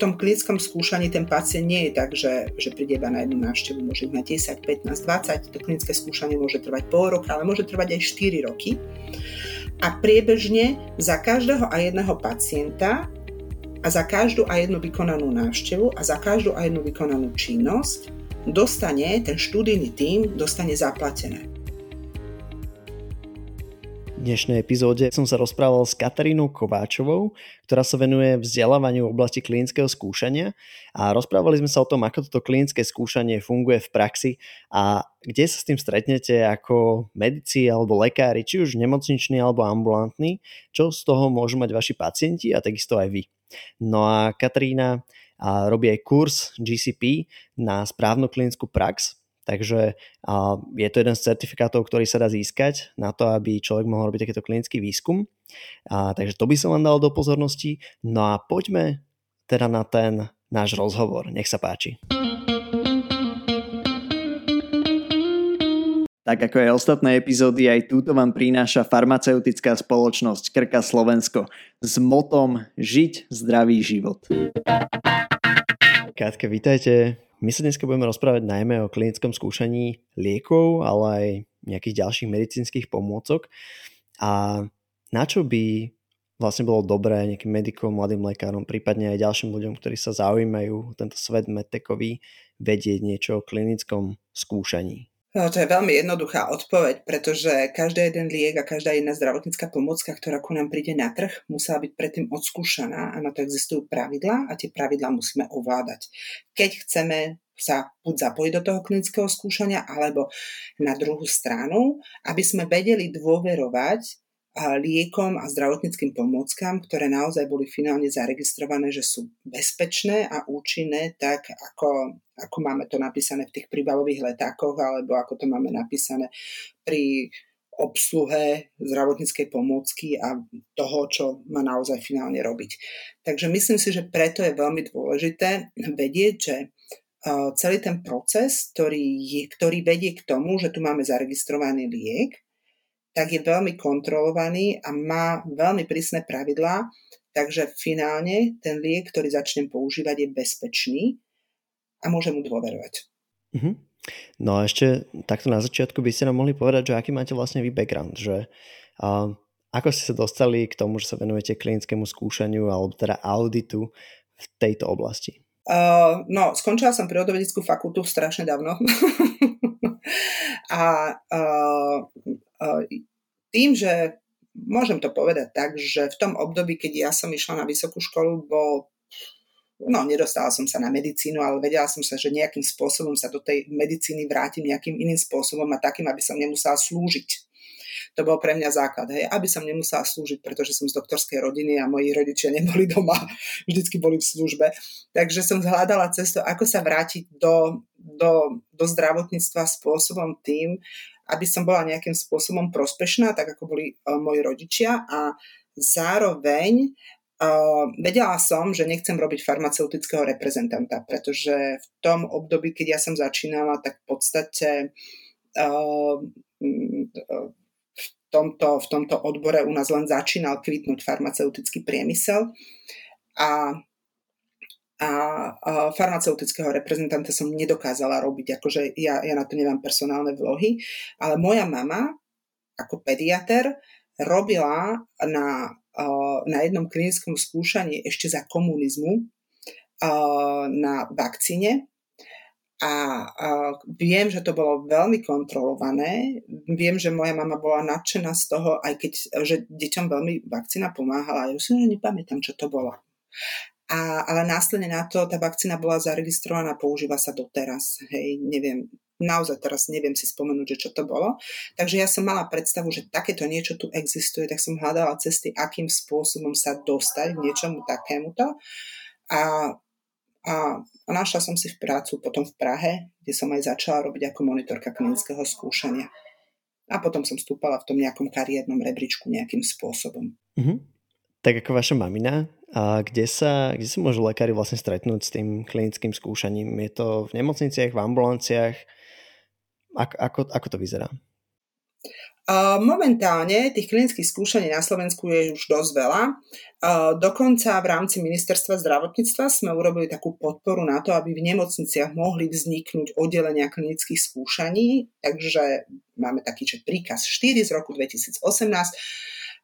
tom klinickom skúšaní ten pacient nie je tak, že, že príde iba na jednu návštevu, môže mať 10, 15, 20, to klinické skúšanie môže trvať pol roka, ale môže trvať aj 4 roky. A priebežne za každého a jedného pacienta a za každú a jednu vykonanú návštevu a za každú a jednu vykonanú činnosť dostane ten študijný tím dostane zaplatené dnešnej epizóde som sa rozprával s Katarínou Kováčovou, ktorá sa venuje vzdelávaniu v oblasti klinického skúšania a rozprávali sme sa o tom, ako toto klinické skúšanie funguje v praxi a kde sa s tým stretnete ako medici alebo lekári, či už nemocniční alebo ambulantní, čo z toho môžu mať vaši pacienti a takisto aj vy. No a Katarína robí aj kurz GCP na správnu klinickú prax, Takže je to jeden z certifikátov, ktorý sa dá získať na to, aby človek mohol robiť takýto klinický výskum. A, takže to by som vám dal do pozornosti. No a poďme teda na ten náš rozhovor. Nech sa páči. Tak ako aj ostatné epizódy, aj túto vám prináša farmaceutická spoločnosť Krka Slovensko s motom Žiť zdravý život. Kátke, vítajte. My sa dneska budeme rozprávať najmä o klinickom skúšaní liekov, ale aj nejakých ďalších medicínskych pomôcok. A na čo by vlastne bolo dobré nejakým medikom, mladým lekárom, prípadne aj ďalším ľuďom, ktorí sa zaujímajú tento svet medtekový, vedieť niečo o klinickom skúšaní? No, to je veľmi jednoduchá odpoveď, pretože každý jeden liek a každá jedna zdravotnícka pomocka, ktorá ku nám príde na trh, musela byť predtým odskúšaná a na to existujú pravidlá a tie pravidlá musíme ovládať. Keď chceme sa buď zapojiť do toho klinického skúšania, alebo na druhú stranu, aby sme vedeli dôverovať liekom a zdravotníckým pomôckam, ktoré naozaj boli finálne zaregistrované, že sú bezpečné a účinné, tak ako, ako máme to napísané v tých príbalových letákoch, alebo ako to máme napísané pri obsluhe zdravotníckej pomôcky a toho, čo má naozaj finálne robiť. Takže myslím si, že preto je veľmi dôležité vedieť, že celý ten proces, ktorý, ktorý vedie k tomu, že tu máme zaregistrovaný liek, tak je veľmi kontrolovaný a má veľmi prísne pravidlá, takže finálne ten liek, ktorý začnem používať, je bezpečný a môžem mu dôverovať. Mm-hmm. No a ešte takto na začiatku by ste nám mohli povedať, že aký máte vlastne vy background, že uh, ako ste sa dostali k tomu, že sa venujete klinickému skúšaniu alebo teda auditu v tejto oblasti? Uh, no, skončila som prírodovedeckú fakultu strašne dávno. a uh, uh, tým, že môžem to povedať tak, že v tom období, keď ja som išla na vysokú školu, bol no nedostala som sa na medicínu, ale vedela som sa, že nejakým spôsobom sa do tej medicíny vrátim nejakým iným spôsobom a takým, aby som nemusela slúžiť to bol pre mňa základ, hej, aby som nemusela slúžiť, pretože som z doktorskej rodiny a moji rodičia neboli doma, vždycky boli v službe. Takže som zhľadala cestu, ako sa vrátiť do, do, do zdravotníctva spôsobom tým, aby som bola nejakým spôsobom prospešná, tak ako boli uh, moji rodičia a zároveň Uh, vedela som, že nechcem robiť farmaceutického reprezentanta, pretože v tom období, keď ja som začínala, tak v podstate uh, tomto, v tomto odbore u nás len začínal kvitnúť farmaceutický priemysel a, a, farmaceutického reprezentanta som nedokázala robiť, akože ja, ja na to nemám personálne vlohy, ale moja mama ako pediater robila na, na jednom klinickom skúšaní ešte za komunizmu na vakcíne a, a viem, že to bolo veľmi kontrolované. Viem, že moja mama bola nadšená z toho, aj keď že deťom veľmi vakcína pomáhala. Ja si nepamätám, čo to bolo. A, ale následne na to tá vakcína bola zaregistrovaná, používa sa doteraz. Hej, neviem, naozaj teraz neviem si spomenúť, že čo to bolo. Takže ja som mala predstavu, že takéto niečo tu existuje, tak som hľadala cesty, akým spôsobom sa dostať k niečomu takémuto. A a, našla som si v prácu potom v Prahe, kde som aj začala robiť ako monitorka klinického skúšania. A potom som stúpala v tom nejakom kariérnom rebríčku nejakým spôsobom. Mm-hmm. Tak ako vaša mamina, a kde sa, kde sa môžu lekári vlastne stretnúť s tým klinickým skúšaním? Je to v nemocniciach, v ambulanciách? Ako, ako, ako to vyzerá? Momentálne tých klinických skúšaní na Slovensku je už dosť veľa. Dokonca v rámci ministerstva zdravotníctva sme urobili takú podporu na to, aby v nemocniciach mohli vzniknúť oddelenia klinických skúšaní. Takže máme taký že príkaz 4 z roku 2018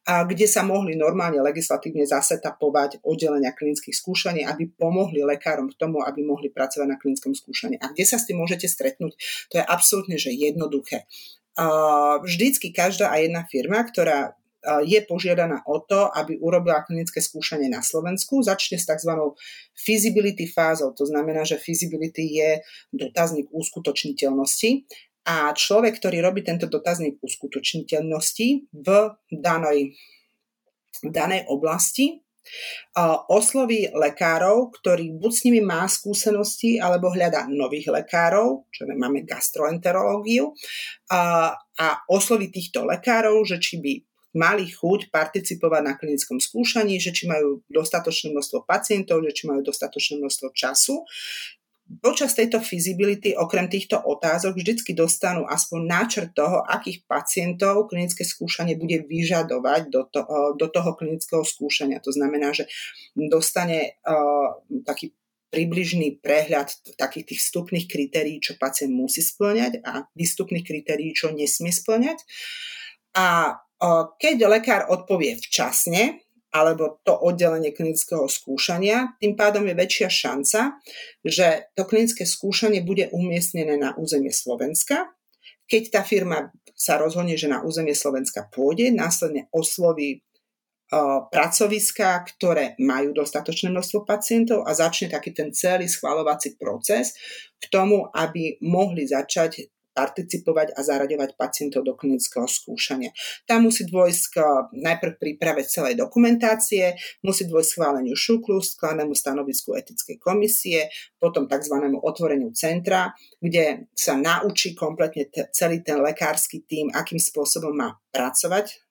a kde sa mohli normálne legislatívne zasetapovať oddelenia klinických skúšaní, aby pomohli lekárom k tomu, aby mohli pracovať na klinickom skúšaní. A kde sa s tým môžete stretnúť, to je absolútne že jednoduché. Vždycky každá a jedna firma, ktorá je požiadaná o to, aby urobila klinické skúšanie na Slovensku. Začne s tzv. feasibility fázou, to znamená, že feasibility je dotazník úskutočniteľnosti a človek, ktorý robí tento dotazník uskutočniteľnosti v danej, v danej oblasti, osloví lekárov, ktorý buď s nimi má skúsenosti, alebo hľadá nových lekárov, čo máme gastroenterológiu, a, a osloví týchto lekárov, že či by mali chuť participovať na klinickom skúšaní, že či majú dostatočné množstvo pacientov, že či majú dostatočné množstvo času počas tejto feasibility, okrem týchto otázok, vždycky dostanú aspoň náčrt toho, akých pacientov klinické skúšanie bude vyžadovať do, to, do toho klinického skúšania. To znamená, že dostane uh, taký približný prehľad takých tých vstupných kritérií, čo pacient musí splňať a výstupných kritérií, čo nesmie splňať. A uh, keď lekár odpovie včasne, alebo to oddelenie klinického skúšania, tým pádom je väčšia šanca, že to klinické skúšanie bude umiestnené na územie Slovenska. Keď tá firma sa rozhodne, že na územie Slovenska pôjde, následne osloví pracoviska, ktoré majú dostatočné množstvo pacientov a začne taký ten celý schvalovací proces k tomu, aby mohli začať participovať a zaraďovať pacientov do klinického skúšania. Tam musí dôjsť k najprv príprave celej dokumentácie, musí dôjsť schváleniu šuklu, skladnému stanovisku etickej komisie, potom tzv. otvoreniu centra, kde sa naučí kompletne t- celý ten lekársky tým, akým spôsobom má pracovať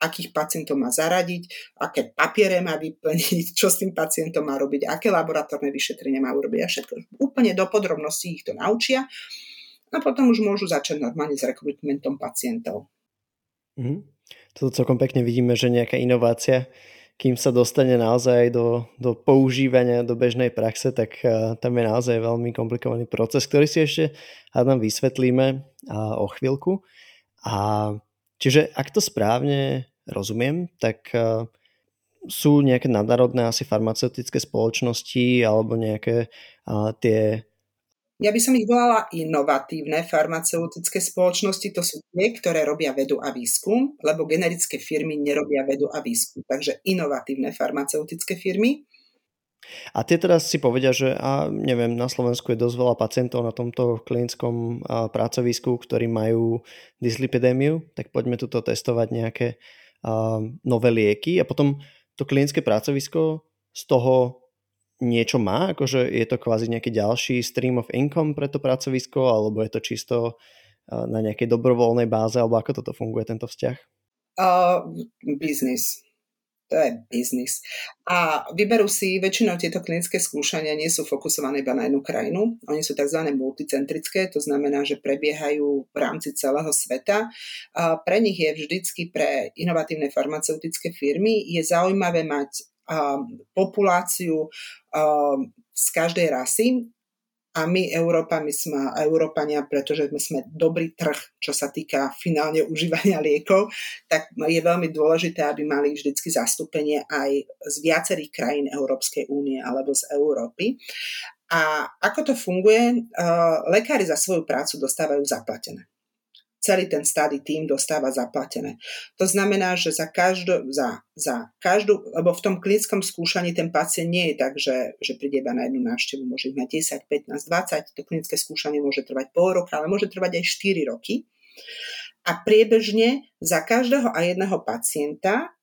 akých pacientov má zaradiť, aké papiere má vyplniť, čo s tým pacientom má robiť, aké laboratórne vyšetrenia má urobiť a všetko. Úplne do podrobností ich to naučia a potom už môžu začať normálne s rekrutmentom pacientov. Mm. Toto celkom pekne vidíme, že nejaká inovácia, kým sa dostane naozaj do, do používania, do bežnej praxe, tak uh, tam je naozaj veľmi komplikovaný proces, ktorý si ešte hádam vysvetlíme uh, o chvíľku. A čiže ak to správne rozumiem, tak uh, sú nejaké nadnárodné asi farmaceutické spoločnosti alebo nejaké uh, tie ja by som ich volala inovatívne farmaceutické spoločnosti. To sú tie, ktoré robia vedu a výskum, lebo generické firmy nerobia vedu a výskum. Takže inovatívne farmaceutické firmy. A tie teraz si povedia, že a neviem, na Slovensku je dosť veľa pacientov na tomto klinickom pracovisku, ktorí majú dyslipidémiu, tak poďme tuto testovať nejaké a, nové lieky a potom to klinické pracovisko z toho niečo má? Akože je to kvázi nejaký ďalší stream of income pre to pracovisko, alebo je to čisto na nejakej dobrovoľnej báze, alebo ako toto funguje, tento vzťah? Uh, business. To je biznis. A vyberú si, väčšinou tieto klinické skúšania nie sú fokusované iba na jednu krajinu. Oni sú tzv. multicentrické, to znamená, že prebiehajú v rámci celého sveta. A pre nich je vždycky pre inovatívne farmaceutické firmy je zaujímavé mať populáciu z každej rasy a my Európami sme Európania, pretože my sme dobrý trh, čo sa týka finálne užívania liekov, tak je veľmi dôležité, aby mali vždycky zastúpenie aj z viacerých krajín Európskej únie alebo z Európy. A ako to funguje? Lekári za svoju prácu dostávajú zaplatené celý ten study tým dostáva zaplatené. To znamená, že za každú, za, za každú, lebo v tom klinickom skúšaní ten pacient nie je tak, že, že príde iba na jednu návštevu, môže mať 10, 15, 20, to klinické skúšanie môže trvať pol roka, ale môže trvať aj 4 roky. A priebežne za každého a jedného pacienta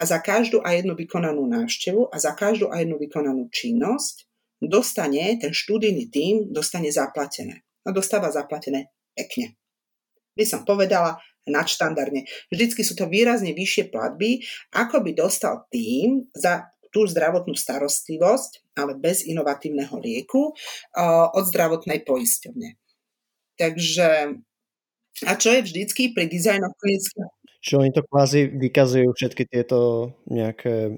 a za každú a jednu vykonanú návštevu a za každú a jednu vykonanú činnosť dostane ten študijný tím dostane zaplatené. A dostáva zaplatené pekne by som povedala, nadštandardne. Vždycky sú to výrazne vyššie platby, ako by dostal tým za tú zdravotnú starostlivosť, ale bez inovatívneho lieku od zdravotnej poisťovne. Takže A čo je vždycky pri dizajnoch klinického Čiže oni to kvázi vykazujú všetky tieto nejaké e,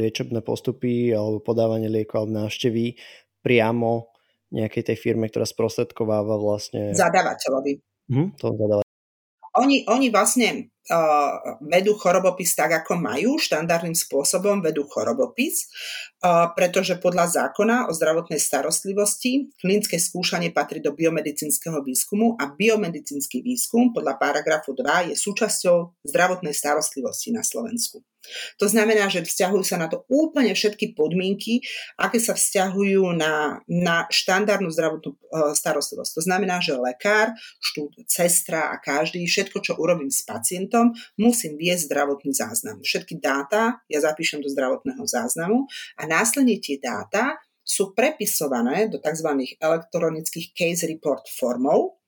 liečebné postupy alebo podávanie liekov alebo návštevy priamo nejakej tej firme, ktorá sprostredkováva vlastne... Zadávateľovi. Hm, to zadávateľ. Oni, oni vlastne uh, vedú chorobopis tak, ako majú, štandardným spôsobom vedú chorobopis, uh, pretože podľa zákona o zdravotnej starostlivosti klinické skúšanie patrí do biomedicínskeho výskumu a biomedicínsky výskum podľa paragrafu 2 je súčasťou zdravotnej starostlivosti na Slovensku. To znamená, že vzťahujú sa na to úplne všetky podmienky, aké sa vzťahujú na, na štandardnú zdravotnú e, starostlivosť. To znamená, že lekár, štúd, sestra a každý, všetko, čo urobím s pacientom, musím viesť zdravotný záznam. Všetky dáta ja zapíšem do zdravotného záznamu a následne tie dáta sú prepisované do tzv. elektronických case report formov,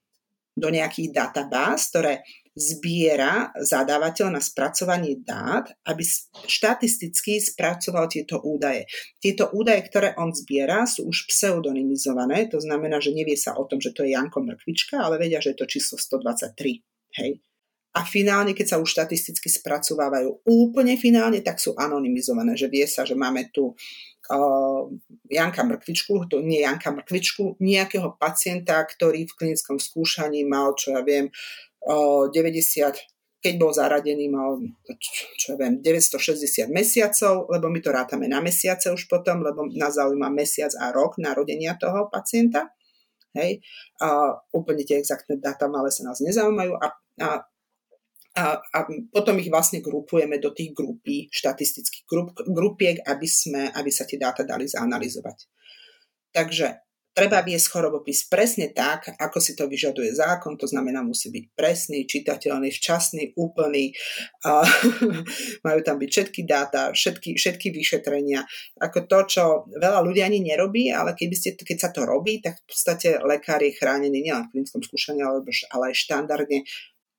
do nejakých databáz, ktoré zbiera zadávateľ na spracovanie dát, aby štatisticky spracoval tieto údaje. Tieto údaje, ktoré on zbiera, sú už pseudonymizované, to znamená, že nevie sa o tom, že to je Janko Mrkvička, ale vedia, že je to číslo 123. Hej. A finálne, keď sa už štatisticky spracovávajú úplne finálne, tak sú anonymizované, že vie sa, že máme tu uh, Janka Mrkvičku, to nie Janka Mrkvičku, nejakého pacienta, ktorý v klinickom skúšaní mal, čo ja viem, 90 keď bol zaradený, mal čo ja viem, 960 mesiacov, lebo my to rátame na mesiace už potom, lebo nás zaujíma mesiac a rok narodenia toho pacienta. Hej. A úplne tie exaktné dáta ale sa nás nezaujímajú a, a, a, a potom ich vlastne grupujeme do tých grupí, štatistických grup, grupiek, aby, sme, aby sa tie dáta dali zanalizovať. Takže Treba viesť chorobopis presne tak, ako si to vyžaduje zákon, to znamená, musí byť presný, čitateľný, včasný, úplný. A, majú tam byť všetky dáta, všetky, všetky vyšetrenia. Ako to, čo veľa ľudí ani nerobí, ale keby ste, keď sa to robí, tak v podstate lekár je chránený nielen v klinickom skúšaní, ale aj štandardne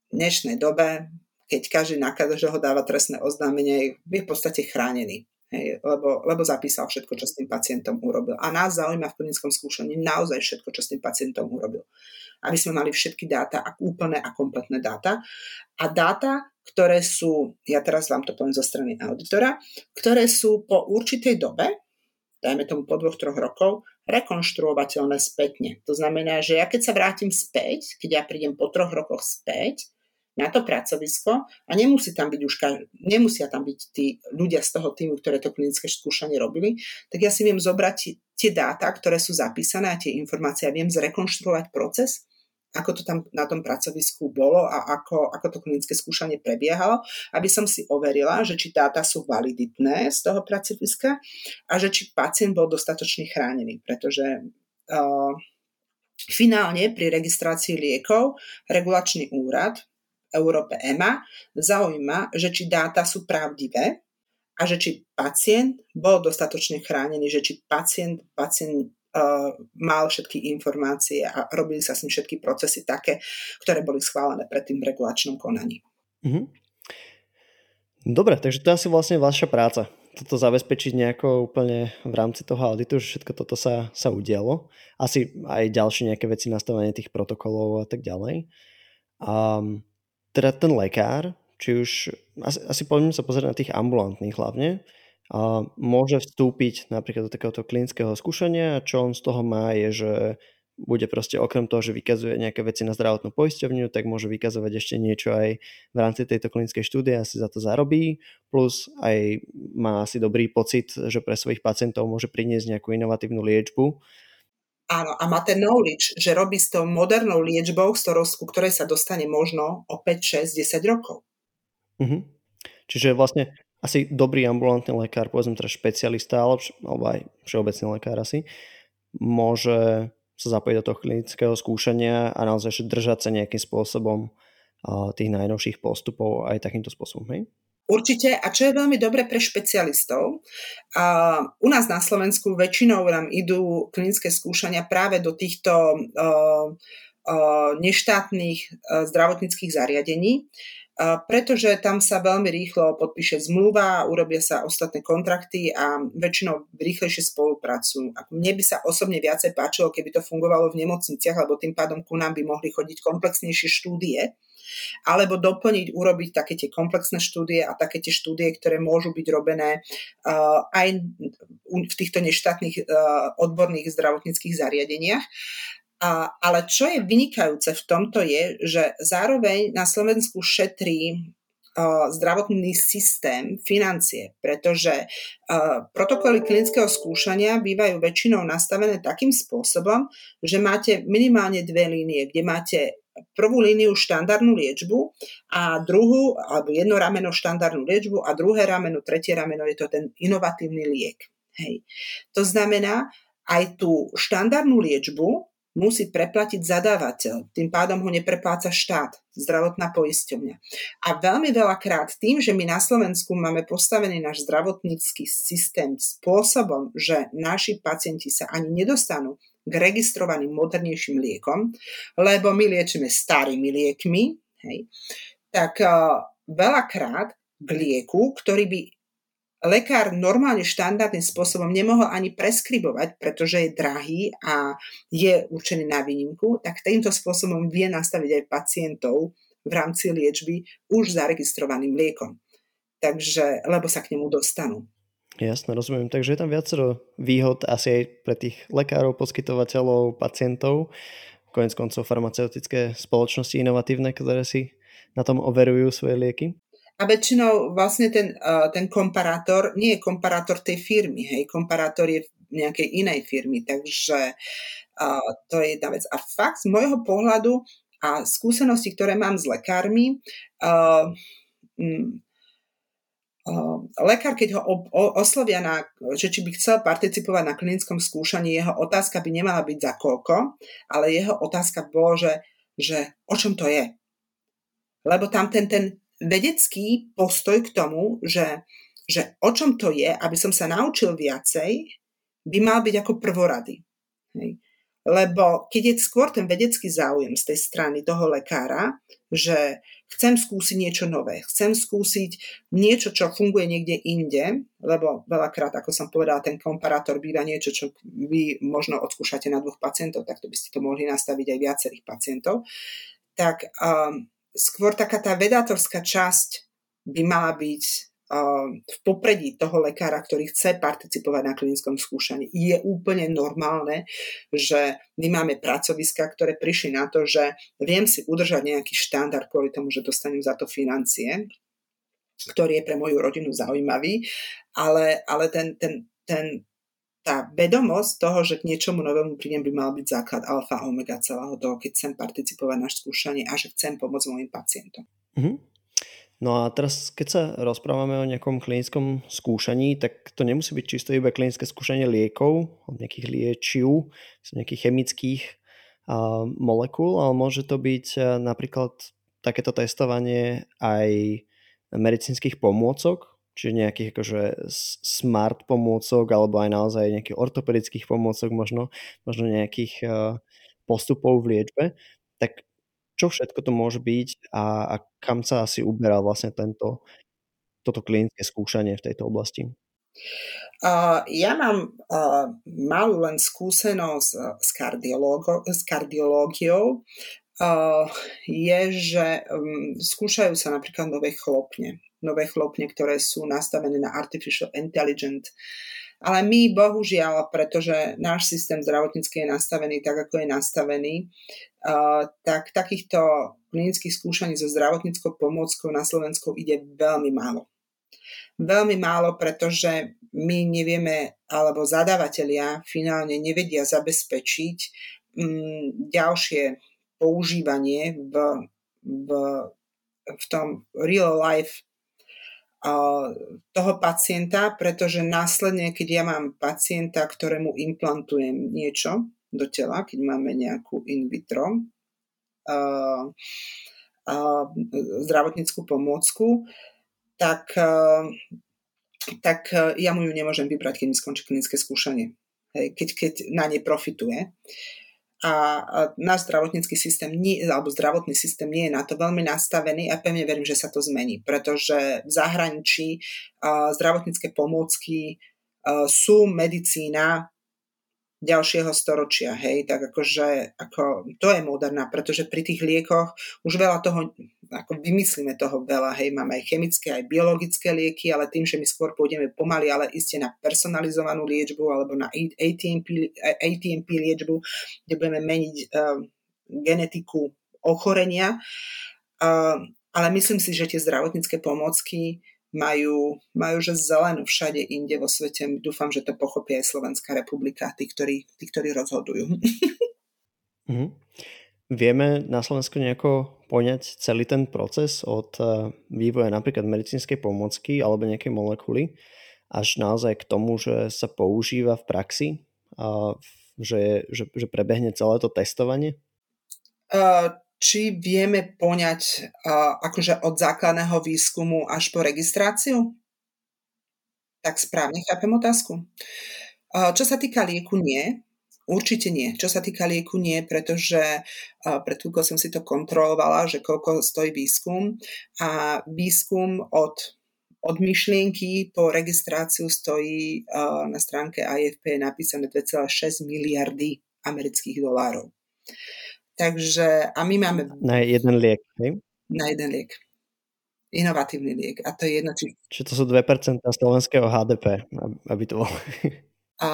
v dnešnej dobe, keď každý na každého dáva trestné oznámenie, je v podstate chránený. Hej, lebo, lebo zapísal všetko, čo s tým pacientom urobil. A nás zaujíma v klinickom skúšaní naozaj všetko, čo s tým pacientom urobil. Aby sme mali všetky dáta, úplné a kompletné dáta. A dáta, ktoré sú, ja teraz vám to poviem zo strany auditora, ktoré sú po určitej dobe, dajme tomu po dvoch, troch rokov, rekonštruovateľné spätne. To znamená, že ja keď sa vrátim späť, keď ja prídem po troch rokoch späť, na to pracovisko a nemusí tam byť už, nemusia tam byť tí ľudia z toho týmu, ktoré to klinické skúšanie robili, tak ja si viem zobrať tie dáta, ktoré sú zapísané a tie informácie a viem zrekonštruovať proces, ako to tam na tom pracovisku bolo a ako, ako to klinické skúšanie prebiehalo, aby som si overila, že či dáta sú validitné z toho pracoviska a že či pacient bol dostatočne chránený, pretože uh, finálne pri registrácii liekov regulačný úrad Európe EMA zaujíma, že či dáta sú pravdivé a že či pacient bol dostatočne chránený, že či pacient, pacient uh, mal všetky informácie a robili sa s ním všetky procesy také, ktoré boli schválené pred tým regulačnom konaní. Mm-hmm. Dobre, takže to je asi vlastne vaša práca. Toto zabezpečiť nejako úplne v rámci toho auditu, že všetko toto sa, sa udialo. Asi aj ďalšie nejaké veci, nastavenie tých protokolov a tak ďalej. Um, teda ten lekár, či už, asi, asi poďme sa pozrieť na tých ambulantných hlavne, a môže vstúpiť napríklad do takéhoto klinického skúšania a čo on z toho má je, že bude proste okrem toho, že vykazuje nejaké veci na zdravotnú poisťovňu, tak môže vykazovať ešte niečo aj v rámci tejto klinickej štúdie a si za to zarobí, plus aj má asi dobrý pocit, že pre svojich pacientov môže priniesť nejakú inovatívnu liečbu, Áno, a má ten knowledge, že robí s tou modernou liečbou, z ktorou, ku ktorej sa dostane možno o 5, 6, 10 rokov. Uh-huh. Čiže vlastne asi dobrý ambulantný lekár, povedzme teda špecialista, alebo aj všeobecný lekár asi, môže sa zapojiť do toho klinického skúšania a naozaj držať sa nejakým spôsobom tých najnovších postupov aj takýmto spôsobom. Hej? Určite, a čo je veľmi dobre pre špecialistov, a u nás na Slovensku väčšinou nám idú klinické skúšania práve do týchto uh, uh, neštátnych uh, zdravotníckých zariadení, pretože tam sa veľmi rýchlo podpíše zmluva, urobia sa ostatné kontrakty a väčšinou rýchlejšie spolupracujú. Mne by sa osobne viacej páčilo, keby to fungovalo v nemocniciach, lebo tým pádom ku nám by mohli chodiť komplexnejšie štúdie, alebo doplniť, urobiť také tie komplexné štúdie a také tie štúdie, ktoré môžu byť robené uh, aj v týchto neštátnych uh, odborných zdravotníckých zariadeniach. A, ale čo je vynikajúce v tomto je, že zároveň na Slovensku šetrí uh, zdravotný systém, financie, pretože protokoly klinického skúšania bývajú väčšinou nastavené takým spôsobom, že máte minimálne dve línie, kde máte prvú líniu štandardnú liečbu a druhú, alebo jedno rameno štandardnú liečbu a druhé rameno, tretie rameno je to ten inovatívny liek. Hej. To znamená, aj tú štandardnú liečbu musí preplatiť zadávateľ. Tým pádom ho neprepláca štát, zdravotná poisťovňa. A veľmi veľakrát tým, že my na Slovensku máme postavený náš zdravotnícky systém spôsobom, že naši pacienti sa ani nedostanú k registrovaným modernejším liekom, lebo my liečíme starými liekmi, hej, tak uh, veľakrát k lieku, ktorý by lekár normálne štandardným spôsobom nemohol ani preskribovať, pretože je drahý a je určený na výnimku, tak týmto spôsobom vie nastaviť aj pacientov v rámci liečby už zaregistrovaným liekom. Takže, lebo sa k nemu dostanú. Jasne, rozumiem. Takže je tam viacero výhod asi aj pre tých lekárov, poskytovateľov, pacientov, konec koncov farmaceutické spoločnosti inovatívne, ktoré si na tom overujú svoje lieky. A väčšinou vlastne ten, ten komparátor nie je komparátor tej firmy, hej, komparátor je nejakej inej firmy, takže uh, to je jedna vec. A fakt z môjho pohľadu a skúsenosti, ktoré mám s lekármi, uh, lekár, keď ho oslovia, na, že či by chcel participovať na klinickom skúšaní, jeho otázka by nemala byť za koľko, ale jeho otázka bolo, že, že o čom to je. Lebo tam ten, ten vedecký postoj k tomu, že, že o čom to je, aby som sa naučil viacej, by mal byť ako prvorady. Hej. Lebo keď je skôr ten vedecký záujem z tej strany toho lekára, že chcem skúsiť niečo nové, chcem skúsiť niečo, čo funguje niekde inde, lebo veľakrát, ako som povedala, ten komparátor býva niečo, čo vy možno odskúšate na dvoch pacientov, tak to by ste to mohli nastaviť aj viacerých pacientov, tak um, skôr taká tá vedátorská časť by mala byť v popredí toho lekára, ktorý chce participovať na klinickom skúšaní. Je úplne normálne, že my máme pracoviska, ktoré prišli na to, že viem si udržať nejaký štandard kvôli tomu, že dostanem za to financie, ktorý je pre moju rodinu zaujímavý, ale, ale ten, ten, ten, tá vedomosť toho, že k niečomu novému prídem, by mal byť základ alfa a omega celého toho, keď chcem participovať na skúšanie a že chcem pomôcť mojim pacientom. Mm-hmm. No a teraz, keď sa rozprávame o nejakom klinickom skúšaní, tak to nemusí byť čisto iba klinické skúšanie liekov, od nejakých liečiv, nejakých chemických molekúl, ale môže to byť a, napríklad takéto testovanie aj medicínskych pomôcok, čiže nejakých akože smart pomôcok alebo aj naozaj nejakých ortopedických pomôcok, možno, možno nejakých uh, postupov v liečbe, tak čo všetko to môže byť a, a kam sa asi uberá vlastne tento, toto klinické skúšanie v tejto oblasti? Uh, ja mám uh, malú len skúsenosť uh, s, s kardiológiou. Je, že um, skúšajú sa napríklad nové chlopne nové chlopne, ktoré sú nastavené na artificial intelligent. Ale my, bohužiaľ, pretože náš systém zdravotnícky je nastavený tak, ako je nastavený, tak takýchto klinických skúšaní so zdravotníckou pomôckou na Slovensku ide veľmi málo. Veľmi málo, pretože my nevieme, alebo zadávateľia finálne nevedia zabezpečiť um, ďalšie používanie v, v, v tom real life toho pacienta, pretože následne, keď ja mám pacienta, ktorému implantujem niečo do tela, keď máme nejakú in vitro uh, uh, zdravotníckú pomôcku, tak, uh, tak ja mu ju nemôžem vybrať, keď mi skončí klinické skúšanie. Hej, keď, keď na ne profituje. a náš zdravotnícky systém nie, alebo zdravotný systém nie je na to veľmi nastavený a pevne verím, že sa to zmení, pretože v zahraničí zdravotnícke pomôcky sú medicína ďalšieho storočia, hej, tak akože ako, to je moderná, pretože pri tých liekoch už veľa toho, ako vymyslíme toho veľa, hej, máme aj chemické, aj biologické lieky, ale tým, že my skôr pôjdeme pomaly, ale iste na personalizovanú liečbu alebo na ATMP, ATMP liečbu, kde budeme meniť uh, genetiku ochorenia, uh, ale myslím si, že tie zdravotnícke pomôcky majú, majú že zelenú všade inde vo svete. Dúfam, že to pochopí aj Slovenská republika, tí, ktorí, tí, ktorí rozhodujú. Mm-hmm. Vieme na Slovensku nejako poňať celý ten proces od eh, vývoja napríklad medicínskej pomocky alebo nejakej molekuly až naozaj k tomu, že sa používa v praxi a že, že, že prebehne celé to testovanie? Uh, či vieme poňať uh, akože od základného výskumu až po registráciu? Tak správne chápem otázku. Uh, čo sa týka lieku, nie. Určite nie. Čo sa týka lieku, nie, pretože uh, pred chvíľkou som si to kontrolovala, že koľko stojí výskum a výskum od, od myšlienky po registráciu stojí uh, na stránke IFP napísané 2,6 miliardy amerických dolárov. Takže, a my máme... Na jeden liek, hej? Na jeden liek. Inovatívny liek. A to je jedno, či... Čiže to sú 2% slovenského HDP, aby to bolo. A,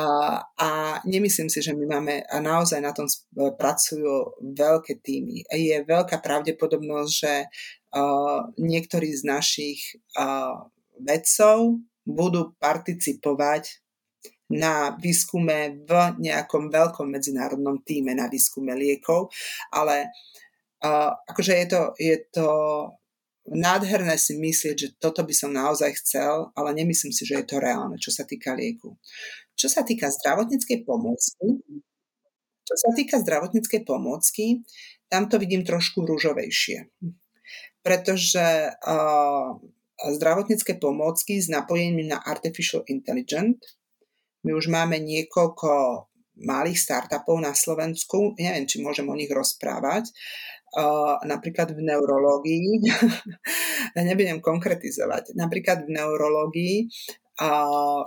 a nemyslím si, že my máme, a naozaj na tom pracujú veľké týmy. Je veľká pravdepodobnosť, že uh, niektorí z našich uh, vedcov budú participovať na výskume v nejakom veľkom medzinárodnom týme na výskume liekov, ale uh, akože je to, je to nádherné si myslieť, že toto by som naozaj chcel, ale nemyslím si, že je to reálne, čo sa týka lieku. Čo sa týka zdravotníckej pomôcky, čo sa týka zdravotníckej pomôcky, tam to vidím trošku rúžovejšie. Pretože uh, zdravotnícke pomôcky s napojením na artificial intelligence my už máme niekoľko malých startupov na Slovensku, neviem, či môžem o nich rozprávať, uh, napríklad v neurológii, nebudem konkretizovať, napríklad v neurológii uh,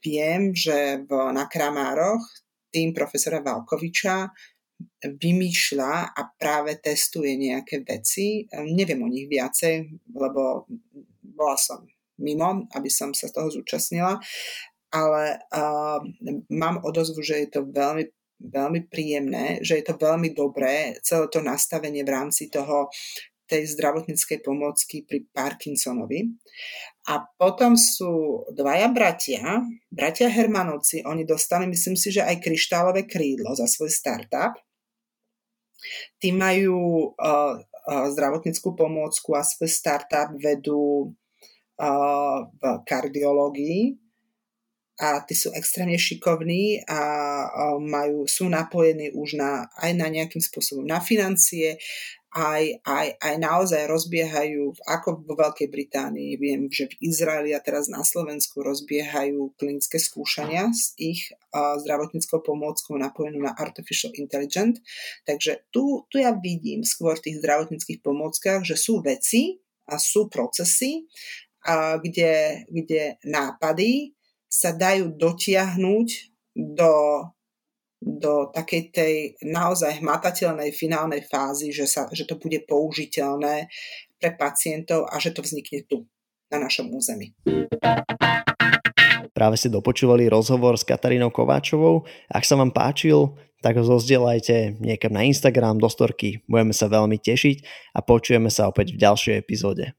viem, že v, na Kramároch tým profesora Valkoviča vymýšľa a práve testuje nejaké veci. Neviem o nich viacej, lebo bola som mimo, aby som sa toho zúčastnila, ale uh, mám odozvu, že je to veľmi, veľmi príjemné, že je to veľmi dobré, celé to nastavenie v rámci toho tej zdravotníckej pomocky pri Parkinsonovi. A potom sú dvaja bratia, bratia Hermanovci, oni dostali, myslím si, že aj kryštálové krídlo za svoj startup. Tí majú uh, uh, zdravotníckú pomôcku a svoj startup vedú uh, v kardiológii a tí sú extrémne šikovní a majú, sú napojení už na, aj na nejakým spôsobom na financie, aj, aj, aj naozaj rozbiehajú, ako vo Veľkej Británii, viem, že v Izraeli a teraz na Slovensku rozbiehajú klinické skúšania s ich uh, zdravotníckou pomôckou napojenú na Artificial Intelligence. Takže tu, tu ja vidím skôr v tých zdravotníckých pomôckach, že sú veci a sú procesy, uh, kde, kde nápady sa dajú dotiahnuť do, do takej tej naozaj hmatateľnej finálnej fázy, že, sa, že to bude použiteľné pre pacientov a že to vznikne tu, na našom území. Práve ste dopočúvali rozhovor s Katarínou Kováčovou. Ak sa vám páčil, tak ho zozdielajte niekam na Instagram, do storky. Budeme sa veľmi tešiť a počujeme sa opäť v ďalšej epizóde.